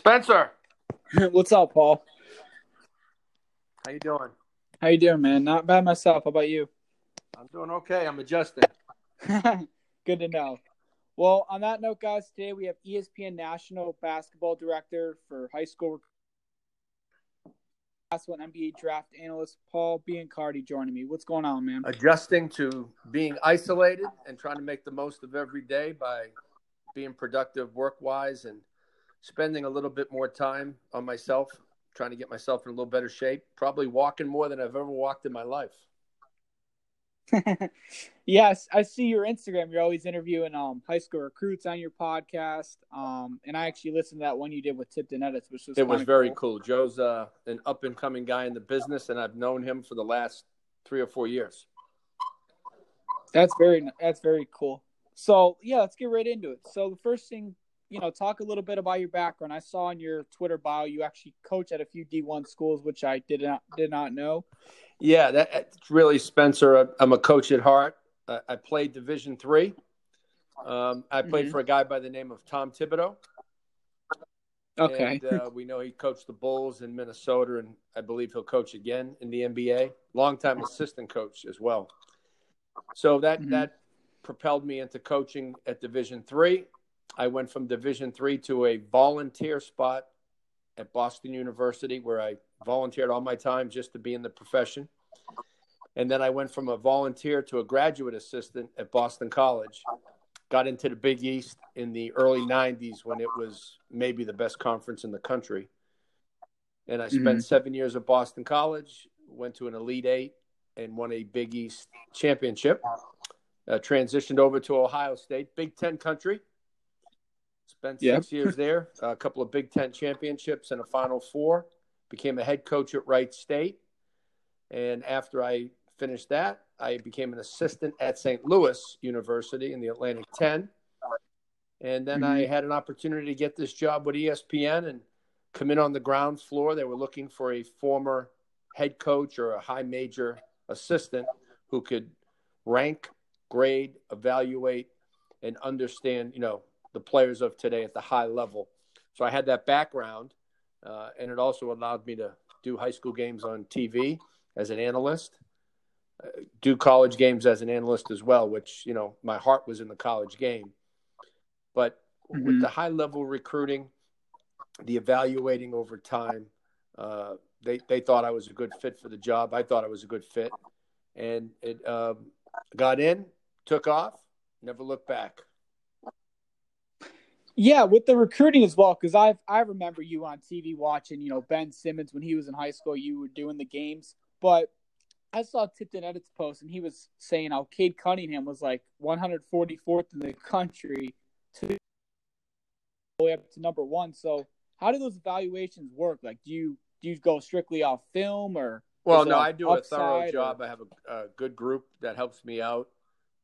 Spencer, What's up, Paul? how you doing? How you doing, man? Not bad myself. How about you? I'm doing okay. I'm adjusting. Good to know. Well, on that note, guys, today we have ESPN National Basketball Director for high school basketball NBA draft analyst Paul Biancardi joining me. What's going on, man? Adjusting to being isolated and trying to make the most of every day by being productive work wise and spending a little bit more time on myself, trying to get myself in a little better shape. Probably walking more than I've ever walked in my life. yes, I see your Instagram. You're always interviewing um high school recruits on your podcast. Um, and I actually listened to that one you did with Tipton Edits, which was It was very cool. Joe's uh, an up and coming guy in the business, and I've known him for the last three or four years. That's very that's very cool. So yeah, let's get right into it. So the first thing, you know, talk a little bit about your background. I saw in your Twitter bio you actually coach at a few D one schools, which I did not did not know. Yeah, that, that's really Spencer. I'm a coach at heart. I, I played Division three. Um, I played Mhm. for a guy by the name of Tom Thibodeau. Okay. And, uh, we know he coached the Bulls in Minnesota, and I believe he'll coach again in the NBA. Longtime assistant coach as well. So that Mhm. that propelled me into coaching at Division three. I went from Division three to a volunteer spot at Boston University, where I volunteered all my time just to be in the profession. And then I went from a volunteer to a graduate assistant at Boston College. Got into the Big East in the early 90s when it was maybe the best conference in the country. And I spent Mhm. seven years at Boston College, went to an Elite Eight, and won a Big East championship. Uh, transitioned over to Ohio State, Big Ten country. Spent Yep. six years there, a couple of Big Ten championships and a Final Four. Became a head coach at Wright State. And after I finished that, I became an assistant at St. Louis University in the Atlantic 10. And then I mm-hmm. had an opportunity to get this job with ESPN and come in on the ground floor. They were looking for a former head coach or a high major assistant who could rank, grade, evaluate, and understand, you know, the players of today at the high level. So I had that background, uh, and it also allowed me to do high school games on TV as an analyst, uh, do college games as an analyst as well, which, you know, my heart was in the college game. But with Mhm. the high level recruiting, the evaluating over time, uh, they, they thought I was a good fit for the job. I thought I was a good fit. And it um, got in, took off, never looked back. Yeah, with the recruiting as well, because I I remember you on TV watching, you know, Ben Simmons when he was in high school. You were doing the games, but I saw Tipton Edits post, and he was saying how Cade Cunningham was like 144th in the country to all the way up to number one. So, how do those evaluations work? Like, do you do you go strictly off film or? Well, no, I do a thorough job. or- I have a, a good group that helps me out,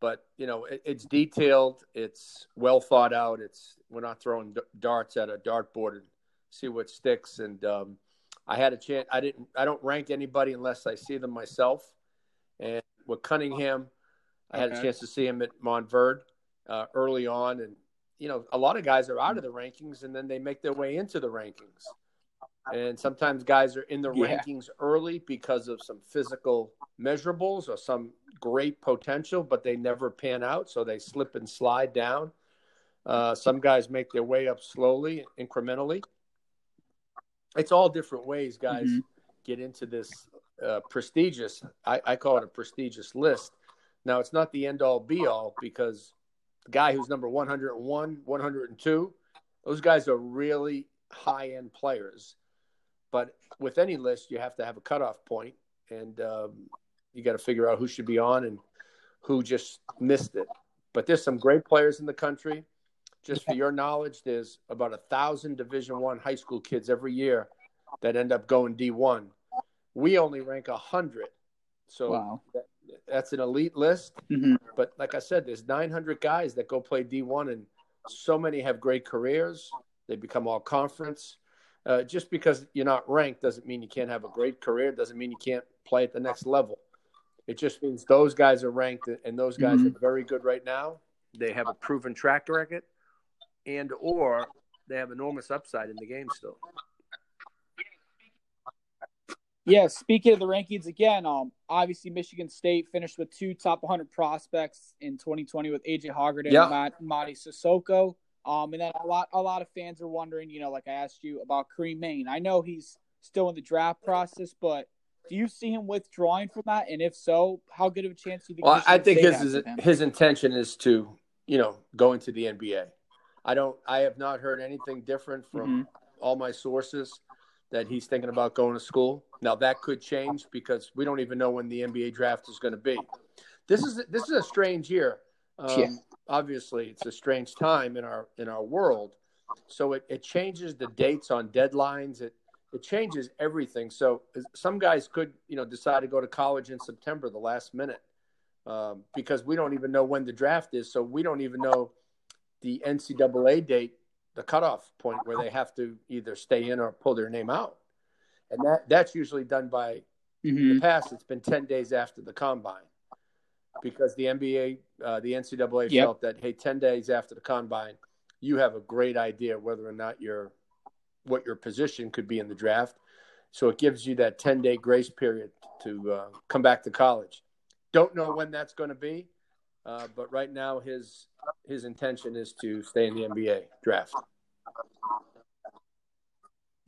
but you know, it, it's detailed. It's well thought out. It's we're not throwing darts at a dartboard and see what sticks. And um, I had a chance. I didn't. I don't rank anybody unless I see them myself. And with Cunningham, I had a chance to see him at Montverde uh, early on, and you know, a lot of guys are out of the rankings, and then they make their way into the rankings. And sometimes guys are in the Yeah. rankings early because of some physical measurables or some great potential, but they never pan out, so they slip and slide down. Uh, some guys make their way up slowly, incrementally. It's all different ways guys Mhm. get into this uh, prestigious. I, I call it a prestigious list. Now, it's not the end all be all because the guy who's number 101, 102, those guys are really high end players. But with any list, you have to have a cutoff point, and um, you got to figure out who should be on and who just missed it. But there's some great players in the country. Just for your knowledge, there's about a thousand Division One high school kids every year that end up going D1. We only rank a hundred, so Wow. that, that's an elite list. Mhm. But like I said, there's 900 guys that go play D1, and so many have great careers. They become all conference. Uh, just because you're not ranked doesn't mean you can't have a great career. Doesn't mean you can't play at the next level. It just means those guys are ranked, and those guys Mhm. are very good right now. They have a proven track record, and or they have enormous upside in the game still. Yeah, speaking of the rankings again, um, obviously Michigan State finished with two top 100 prospects in 2020 with AJ Hoggard and Matt, Mady Sissoko. Um, and then a lot a lot of fans are wondering, you know, like I asked you about Karim Mane. I know he's still in the draft process, but do you see him withdrawing from that? And if so, how good of a chance do you think? Well, I think his his intention is to, you know, go into the NBA. I don't. I have not heard anything different from mm-hmm. all my sources that he's thinking about going to school. Now that could change because we don't even know when the NBA draft is going to be. This is this is a strange year. Um, yeah. Obviously, it's a strange time in our in our world. So it, it changes the dates on deadlines. It it changes everything. So some guys could you know decide to go to college in September, the last minute, um, because we don't even know when the draft is. So we don't even know the NCAA date the cutoff point where they have to either stay in or pull their name out, and that that's usually done by mm-hmm. the past. It's been ten days after the combine because the NBA, uh, the NCAA yep. felt that hey, ten days after the combine, you have a great idea whether or not you're what your position could be in the draft. So it gives you that ten day grace period to uh, come back to college. Don't know when that's going to be, uh, but right now his his intention is to stay in the NBA draft.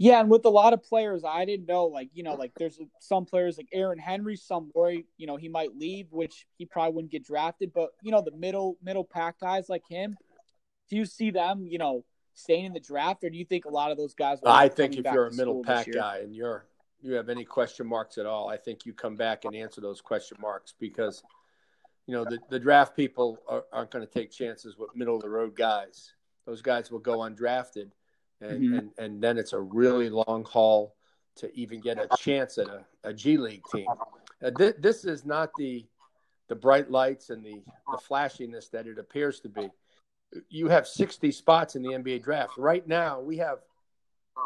Yeah, and with a lot of players, I didn't know. Like you know, like there's some players like Aaron Henry. Some worry, you know, he might leave, which he probably wouldn't get drafted. But you know, the middle middle pack guys like him, do you see them, you know, staying in the draft, or do you think a lot of those guys? I think if you're a middle pack guy and you're you have any question marks at all, I think you come back and answer those question marks because you know, the, the draft people are, not going to take chances with middle of the road guys. Those guys will go undrafted, and, mm-hmm. and, and then it's a really long haul to even get a chance at a, a G League team. Uh, th- this is not the the bright lights and the, the flashiness that it appears to be. You have 60 spots in the NBA draft. Right now, we have,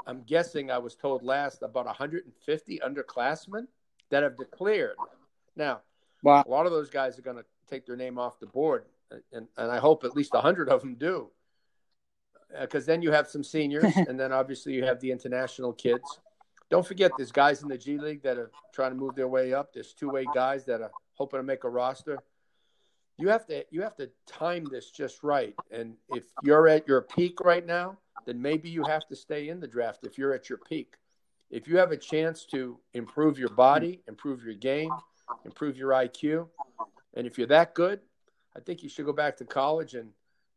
I'm guessing I was told last, about 150 underclassmen that have declared. Now, wow. a lot of those guys are going to take their name off the board, and and I hope at least hundred of them do, because uh, then you have some seniors, and then obviously you have the international kids. Don't forget, there's guys in the G League that are trying to move their way up. There's two way guys that are hoping to make a roster. You have to you have to time this just right. And if you're at your peak right now, then maybe you have to stay in the draft if you're at your peak. If you have a chance to improve your body, improve your game, improve your IQ, and if you're that good, I think you should go back to college and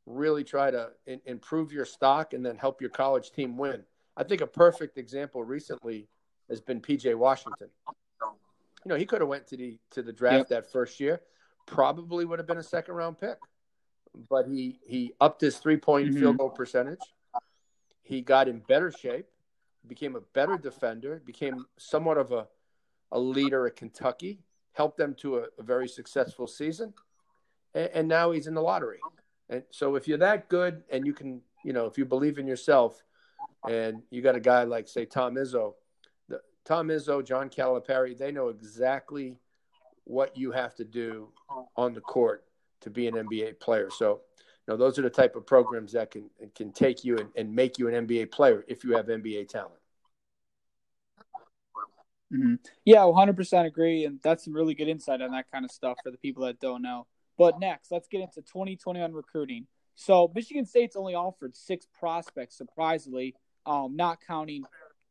really try to in, improve your stock and then help your college team win. I think a perfect example recently has been PJ Washington. You know, he could have went to the to the draft yep. that first year, probably would have been a second round pick. But he he upped his three point mm-hmm. field goal percentage. He got in better shape, became a better defender, became somewhat of a a leader at Kentucky helped them to a, a very successful season, and, and, now he's in the lottery. And so, if you're that good, and you can, you know, if you believe in yourself, and you got a guy like, say, Tom Izzo, the, Tom Izzo, John Calipari, they know exactly what you have to do on the court to be an NBA player. So, you know, those are the type of programs that can can take you and, and make you an NBA player if you have NBA talent. Mm-hmm. Yeah, 100% agree. And that's some really good insight on that kind of stuff for the people that don't know. But next, let's get into 2021 recruiting. So, Michigan State's only offered six prospects, surprisingly, um, not counting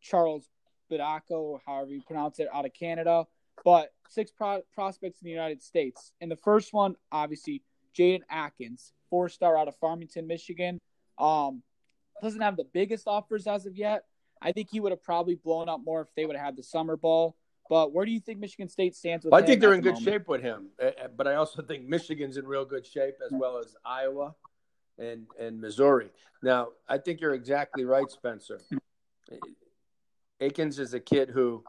Charles Bediako, or however you pronounce it, out of Canada, but six pro- prospects in the United States. And the first one, obviously, Jaden Akins, four star out of Farmington, Michigan. Um, doesn't have the biggest offers as of yet, I think he would have probably blown up more if they would have had the summer ball. But where do you think Michigan State stands with well, I think they're in the good moment? shape with him, eh, eh, but I also think Michigan's in real good shape as well as Iowa and and Missouri. Now, I think you're exactly right, Spencer. Akins is a kid who,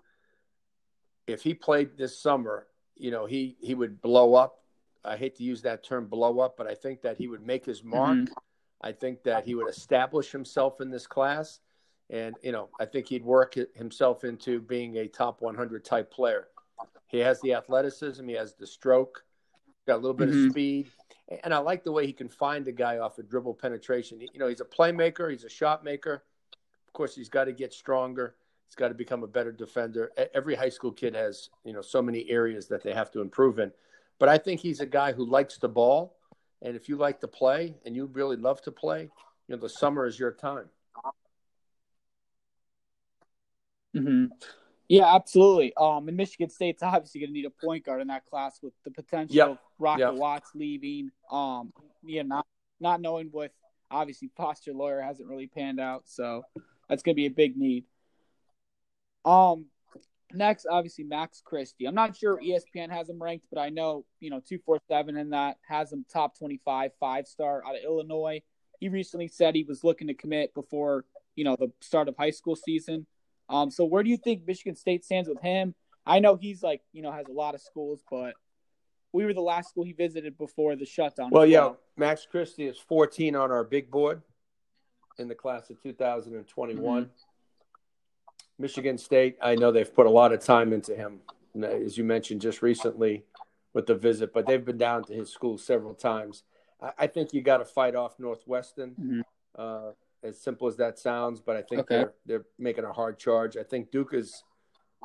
if he played this summer, you know, he he would blow up. I hate to use that term, blow up, but I think that he would make his mark. Mm-hmm. I think that he would establish himself in this class. And, you know, I think he'd work himself into being a top 100 type player. He has the athleticism, he has the stroke, got a little bit mm-hmm. of speed. and I like the way he can find a guy off a of dribble penetration. You know, he's a playmaker, he's a shot maker. Of course, he's got to get stronger. He's got to become a better defender. Every high school kid has, you know, so many areas that they have to improve in. But I think he's a guy who likes the ball, and if you like to play and you really love to play, you know, the summer is your time. Mm-hmm. Yeah, absolutely. Um, and Michigan State's obviously going to need a point guard in that class with the potential yep. of Rocket yep. Watts leaving. Um, yeah, not not knowing with obviously Foster Loyer hasn't really panned out, so that's going to be a big need. Um, next, obviously Max Christie. I'm not sure ESPN has him ranked, but I know you know two four seven and that has him top 25, five star out of Illinois. He recently said he was looking to commit before you know the start of high school season. Um, so where do you think Michigan State stands with him? I know he's like, you know, has a lot of schools, but we were the last school he visited before the shutdown. Well, yeah, Max Christie is 14 on our big board in the class of 2021. Mm-hmm. Michigan State, I know they've put a lot of time into him, as you mentioned just recently with the visit, but they've been down to his school several times. I, I think you got to fight off Northwestern. Mm-hmm. Uh, as simple as that sounds, but I think okay. they're they're making a hard charge. I think Duke is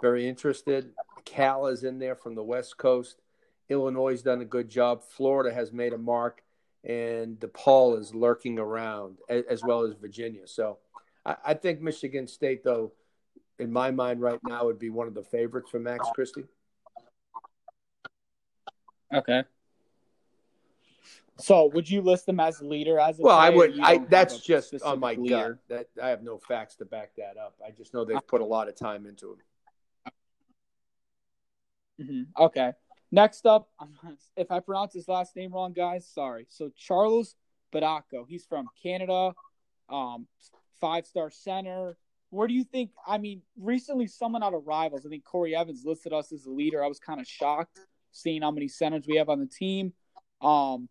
very interested. Cal is in there from the West Coast. Illinois has done a good job. Florida has made a mark, and DePaul is lurking around, as well as Virginia. So, I, I think Michigan State, though, in my mind right now, would be one of the favorites for Max Christie. Okay. So, would you list them as leader? As well, I would. I that's just on my leader? gut. That I have no facts to back that up. I just know they've put a lot of time into him. Mm-hmm. Okay. Next up, if I pronounce his last name wrong, guys, sorry. So Charles Bediako. He's from Canada. Um, five star center. Where do you think? I mean, recently someone out of rivals, I think Corey Evans listed us as the leader. I was kind of shocked seeing how many centers we have on the team. Um,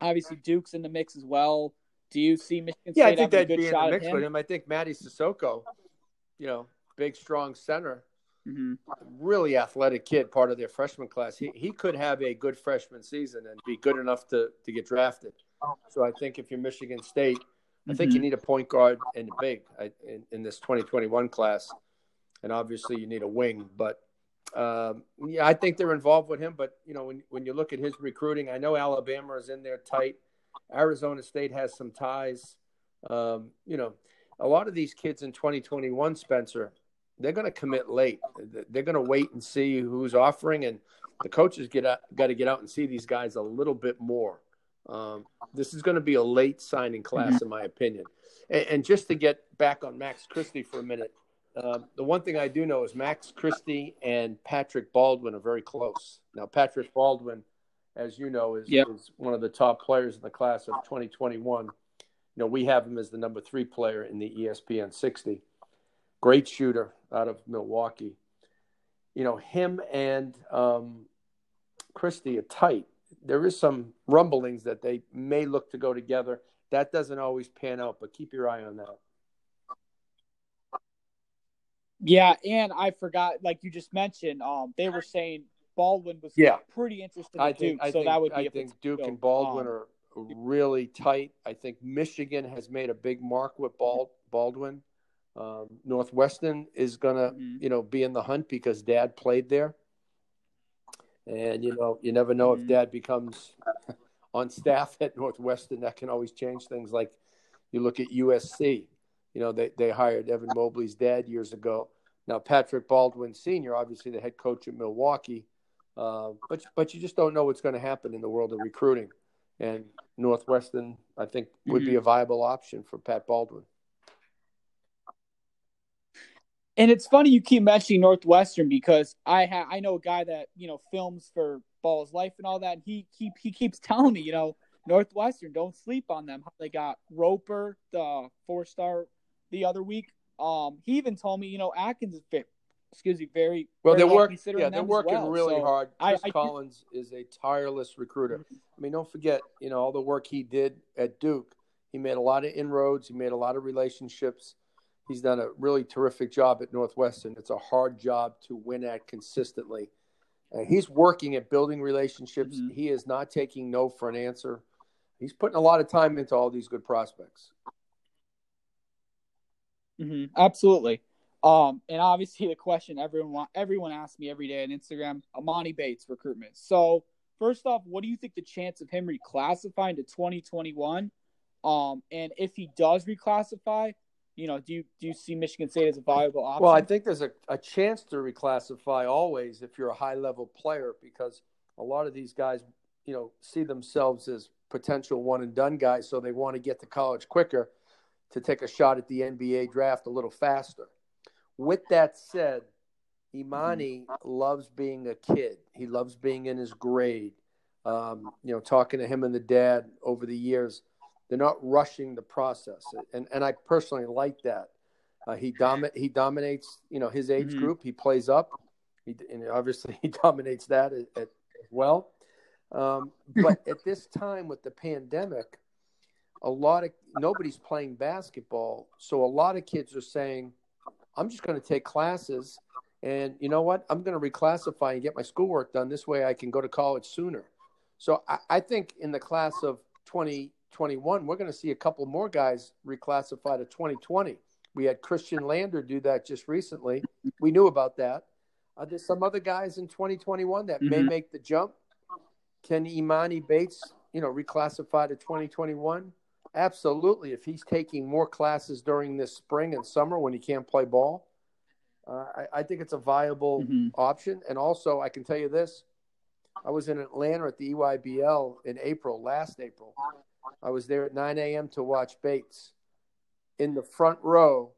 Obviously, Duke's in the mix as well. Do you see Michigan yeah, State I think that'd be in the mix with him. I think Mady Sissoko, you know, big, strong center, mm-hmm. really athletic kid, part of their freshman class. He he could have a good freshman season and be good enough to to get drafted. So I think if you're Michigan State, I think mm-hmm. you need a point guard and a big in, in this 2021 class, and obviously you need a wing. But um, yeah, I think they're involved with him. But you know, when when you look at his recruiting, I know Alabama is in there tight. Arizona State has some ties. Um, you know, a lot of these kids in 2021, Spencer, they're going to commit late. They're going to wait and see who's offering, and the coaches get out, got to get out and see these guys a little bit more. Um, this is going to be a late signing class, mm-hmm. in my opinion. And, and, just to get back on Max Christie for a minute, um, the one thing I do know is Max Christie and Patrick Baldwin are very close. Now, Patrick Baldwin, as you know, is, yep. is one of the top players in the class of 2021. You know, we have him as the number three player in the ESPN 60. Great shooter out of Milwaukee. You know, him and um, Christie are tight. There is some rumblings that they may look to go together. That doesn't always pan out, but keep your eye on that. Yeah, and I forgot, like you just mentioned, um, they were saying Baldwin was yeah. pretty interested in I think, Duke, I so think, that would be. I think Duke and Baldwin um, are really tight. I think Michigan has made a big mark with Bald, Baldwin. Um, Northwestern is gonna, mm-hmm. you know, be in the hunt because Dad played there, and you know, you never know mm-hmm. if Dad becomes on staff at Northwestern. That can always change things. Like you look at USC you know, they, they hired Evan Mobley's dad years ago. Now, Patrick Baldwin Sr., obviously the head coach at Milwaukee, uh, but, but you just don't know what's going to happen in the world of recruiting. And Northwestern, I think, would mm-hmm. be a viable option for Pat Baldwin. And it's funny you keep mentioning Northwestern because I ha- I know a guy that you know films for Ball's Life and all that. And he keep he keeps telling me, you know, Northwestern, don't sleep on them. They got Roper, the four star the other week. Um, he even told me, you know, Akins is fit. Excuse me, very well. Very they're working. Yeah, they're working well. really so hard. Chris I, I, Collins is a tireless recruiter. I mean, don't forget, you know, all the work he did at Duke. He made a lot of inroads. He made a lot of relationships. He's done a really terrific job at Northwestern. It's a hard job to win at consistently. And he's working at building relationships. Mhm. He is not taking no for an answer. He's putting a lot of time into all these good prospects. hmm Absolutely. Um, and obviously the question everyone wa- everyone asks me every day on Instagram: Emoni Bates recruitment. So first off, what do you think the chance of him reclassifying to 2021? Um, and if he does reclassify, you know, do you do you see Michigan State as a viable option? Well, I think there's a, a chance to reclassify always if you're a high level player because a lot of these guys, you know, see themselves as potential one and done guys, so they want to get to college quicker to take a shot at the NBA draft a little faster. With that said, Emoni loves being a kid. He loves being in his grade. Um, you know, talking to him and the dad over the years, they're not rushing the process, and and I personally like that. Uh, he domi- he dominates, you know, his age Mhm. group. He plays up, he, and obviously he dominates that as, as well. Um, but at this time with the pandemic, a lot of nobody's playing basketball, so a lot of kids are saying, "I'm just going to take classes, and you know what? I'm going to reclassify and get my schoolwork done. This way, I can go to college sooner." So I, I think in the class of 2021, we're going to see a couple more guys reclassify to 2020. We had Khristian Lander do that just recently. We knew about that. Are there some other guys in 2021 that may Mhm. make the jump? Can Emoni Bates, you know, reclassify to 2021? Absolutely. If he's taking more classes during this spring and summer when he can't play ball, uh, I, I think it's a viable Mhm. option. And also, I can tell you this: I was in Atlanta at the EYBL in April, last April. I was there at 9 a.m. to watch Bates. In the front row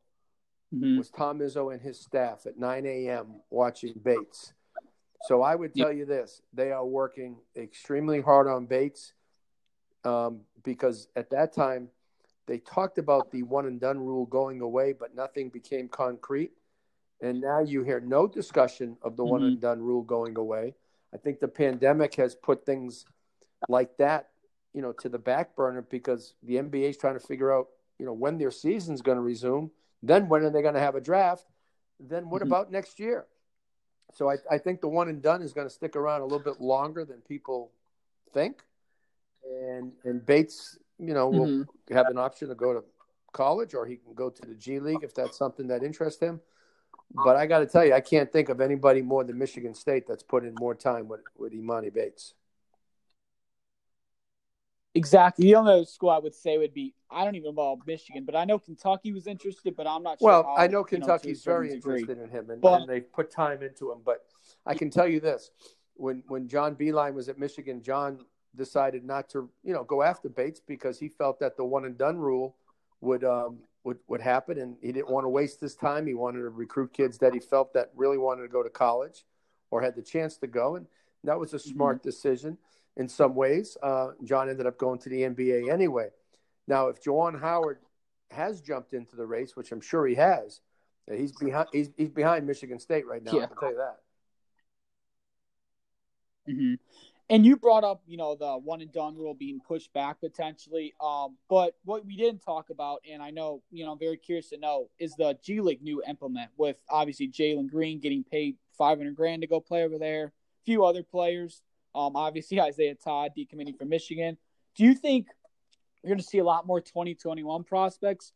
Mhm. was Tom Izzo and his staff at 9 a.m. watching Bates. So I would tell you this: they are working extremely hard on Bates um, because at that time they talked about the one and done rule going away, but nothing became concrete. And now you hear no discussion of the one Mhm. and done rule going away. I think the pandemic has put things like that, you know, to the back burner because the NBA is trying to figure out, you know, when their season's going to resume. Then when are they going to have a draft? Then what Mhm. about next year? So I, I think the one and done is going to stick around a little bit longer than people think. And and Bates, you know, will Mhm. have an option to go to college or he can go to the G League if that's something that interests him. But I got to tell you, I can't think of anybody more than Michigan State that's put in more time with, with Emoni Bates. Exactly. The only other school I would say would be I don't even know Michigan, but I know Kentucky was interested, but I'm not sure. Well, how, I know you to a Kentucky's very degree. interested in him, and, But- and they've put time into him. But I can tell you this: when when John Beilein was at Michigan, John decided not to, you know, go after Bates because he felt that the one and done rule would um, would would happen, and he didn't want to waste his time. He wanted to recruit kids that he felt that really wanted to go to college or had the chance to go, and that was a smart decision in some ways. Uh, John ended up going to the NBA anyway. Now, if Juwan Howard has jumped into the race, which I'm sure he has, he's behind. He's, he's behind Michigan State right now. Yeah. I can tell you that. hmm And you brought up, you know, the one and done rule being pushed back potentially. Um, but what we didn't talk about, and I know, you know, I'm very curious to know, is the G League new implement with obviously Jalen Green getting paid 500 grand to go play over there, a few other players. Um, obviously Isaiah Todd decommitting from Michigan. Do you think you're going to see a lot more 2021 prospects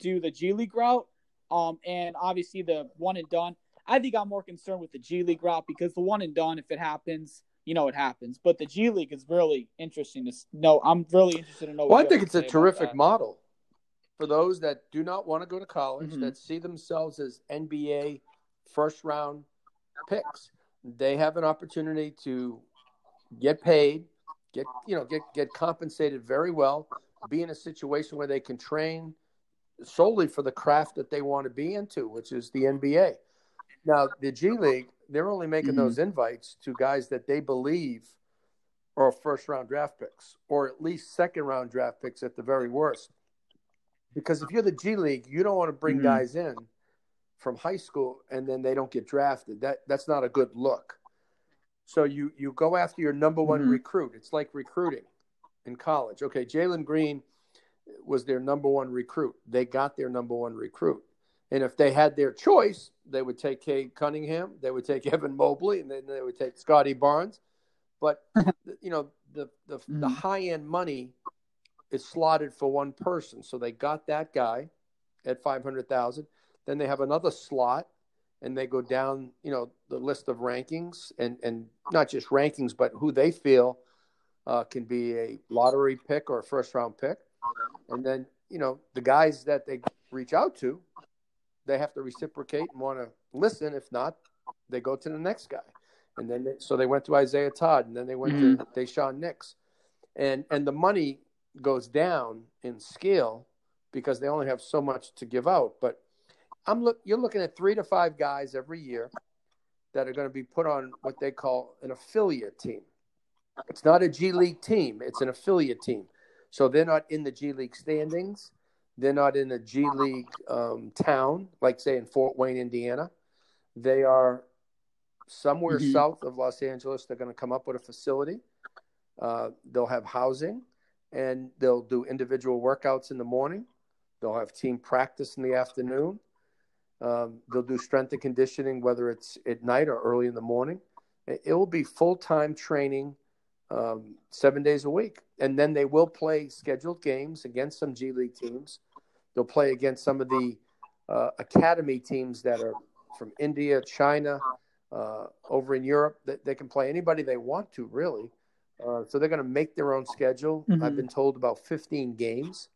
do the G League route? Um, and obviously the one and done. I think I'm more concerned with the G League route because the one and done, if it happens, you know it happens. But the G League is really interesting to know. I'm really interested to know. Well, I think it's a terrific model for those that do not want to go to college, Mhm. that see themselves as NBA first round picks. They have an opportunity to get paid, get you know, get get compensated very well, be in a situation where they can train solely for the craft that they want to be into, which is the NBA. Now, the G League, they're only making Mhm. those invites to guys that they believe are first round draft picks, or at least second round draft picks at the very worst. Because if you're the G League, you don't want to bring Mhm. guys in from high school and then they don't get drafted. That that's not a good look. So you you go after your number one Mhm. recruit. It's like recruiting in college. Okay, Jalen Green was their number one recruit. They got their number one recruit. And if they had their choice, they would take Cade Cunningham, they would take Evan Mobley, and then they would take Scottie Barnes. But you know, the the, mm-hmm. the high end money is slotted for one person, so they got that guy at five hundred thousand. Then they have another slot, and they go down, you know, the list of rankings, and and not just rankings, but who they feel uh, can be a lottery pick or a first round pick, and then you know the guys that they reach out to they have to reciprocate and want to listen. If not, they go to the next guy. And then they, so they went to Isaiah Todd, and then they went mm-hmm. to Daishen Nix, and and the money goes down in scale because they only have so much to give out. But I'm look you're looking at three to five guys every year that are going to be put on what they call an affiliate team. It's not a G League team; it's an affiliate team. So they're not in the G League standings. They're not in a G League um, town, like say in Fort Wayne, Indiana. They are somewhere mm-hmm. south of Los Angeles. They're going to come up with a facility. Uh, they'll have housing, and they'll do individual workouts in the morning. They'll have team practice in the afternoon. Um, they'll do strength and conditioning, whether it's at night or early in the morning. It will be full time training um, seven days a week. And then they will play scheduled games against some G League teams. They'll play against some of the uh, academy teams that are from India, China, uh, over in Europe. They, they, can play anybody they want to, really. Uh, so they're going to make their own schedule. Mm-hmm. I've been told about 15 games,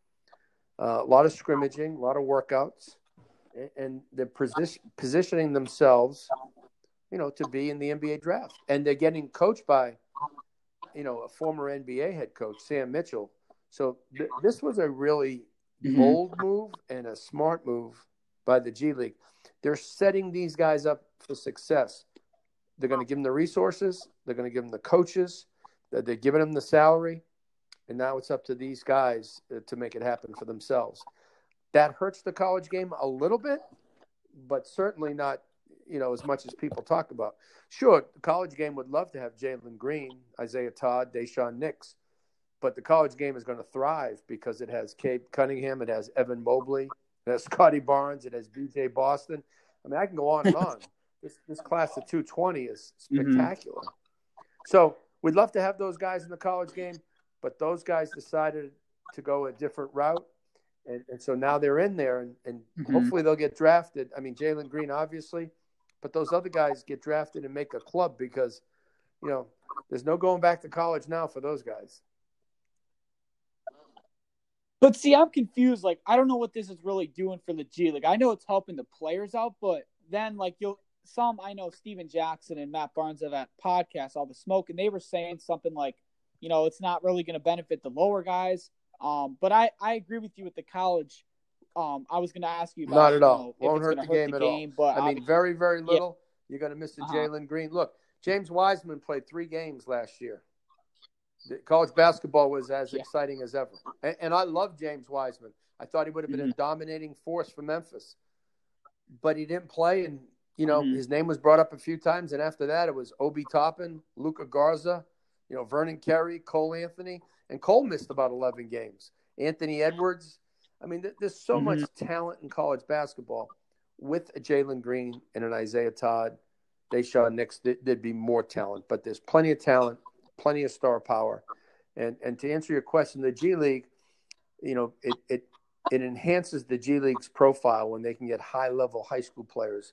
uh, a lot of scrimmaging, a lot of workouts, and, they're position, positioning themselves, you know, to be in the NBA draft. And they're getting coached by, you know, a former NBA head coach, Sam Mitchell. So th- this was a really mm-hmm. bold move and a smart move by the G League. They're setting these guys up for success. They're going to give them the resources. They're going to give them the coaches. They're giving them the salary, and now it's up to these guys uh, to make it happen for themselves. That hurts the college game a little bit, but certainly not, you know, as much as people talk about. Sure, the college game would love to have Jalen Green, Isaiah Todd, Daishen Nix, but the college game is going to thrive because it has Cade Cunningham, it has Evan Mobley, it has Scottie Barnes, it has BJ Boston. I mean, I can go on and on. this this class of 220 is mm-hmm. spectacular. Mm-hmm. So we'd love to have those guys in the college game, but those guys decided to go a different route. And, and so now they're in there, and, and mm-hmm. hopefully they'll get drafted. I mean, Jalen Green, obviously, but those other guys get drafted and make a club because, you know, there's no going back to college now for those guys. But see, I'm confused. Like, I don't know what this is really doing for the G League. I know it's helping the players out, but then like you'll some I know Stephen Jackson and Matt Barnes of that podcast, all the smoke, and they were saying something like, you know, it's not really going to benefit the lower guys. Um, but I I agree with you with the college. Um, I was going to ask you about not at all. You know, Won't hurt the hurt game the at game, all. But I mean, very very little. Yeah. You're going to miss the uh-huh. Jalen Green. Look, James Wiseman played three games last year college basketball was as yeah. exciting as ever. And, and, I love James Wiseman. I thought he would have been mm-hmm. a dominating force for Memphis, but he didn't play. And, you know, mm-hmm. his name was brought up a few times. And after that, it was Obi Toppin, Luka Garza, you know, Vernon Carey, Cole Anthony. And Cole missed about 11 games. Anthony Edwards. I mean, there's so mm-hmm. much talent in college basketball with a Jalen Green and an Isaiah Todd. Daishen Nix, there'd be more talent, but there's plenty of talent plenty of star power. And and to answer your question, the G League, you know, it it it enhances the G League's profile when they can get high level high school players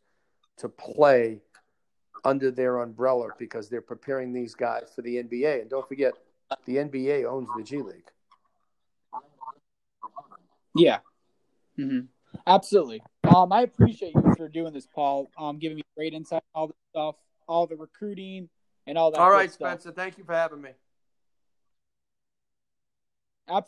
to play under their umbrella because they're preparing these guys for the NBA. And don't forget, the NBA owns the G League. Yeah. Mm-hmm. Absolutely. Um, I appreciate you for doing this, Paul. Um, giving me great insight, all the stuff, all the recruiting, and all that. All right, Spencer. Thank you for having me. Absolutely.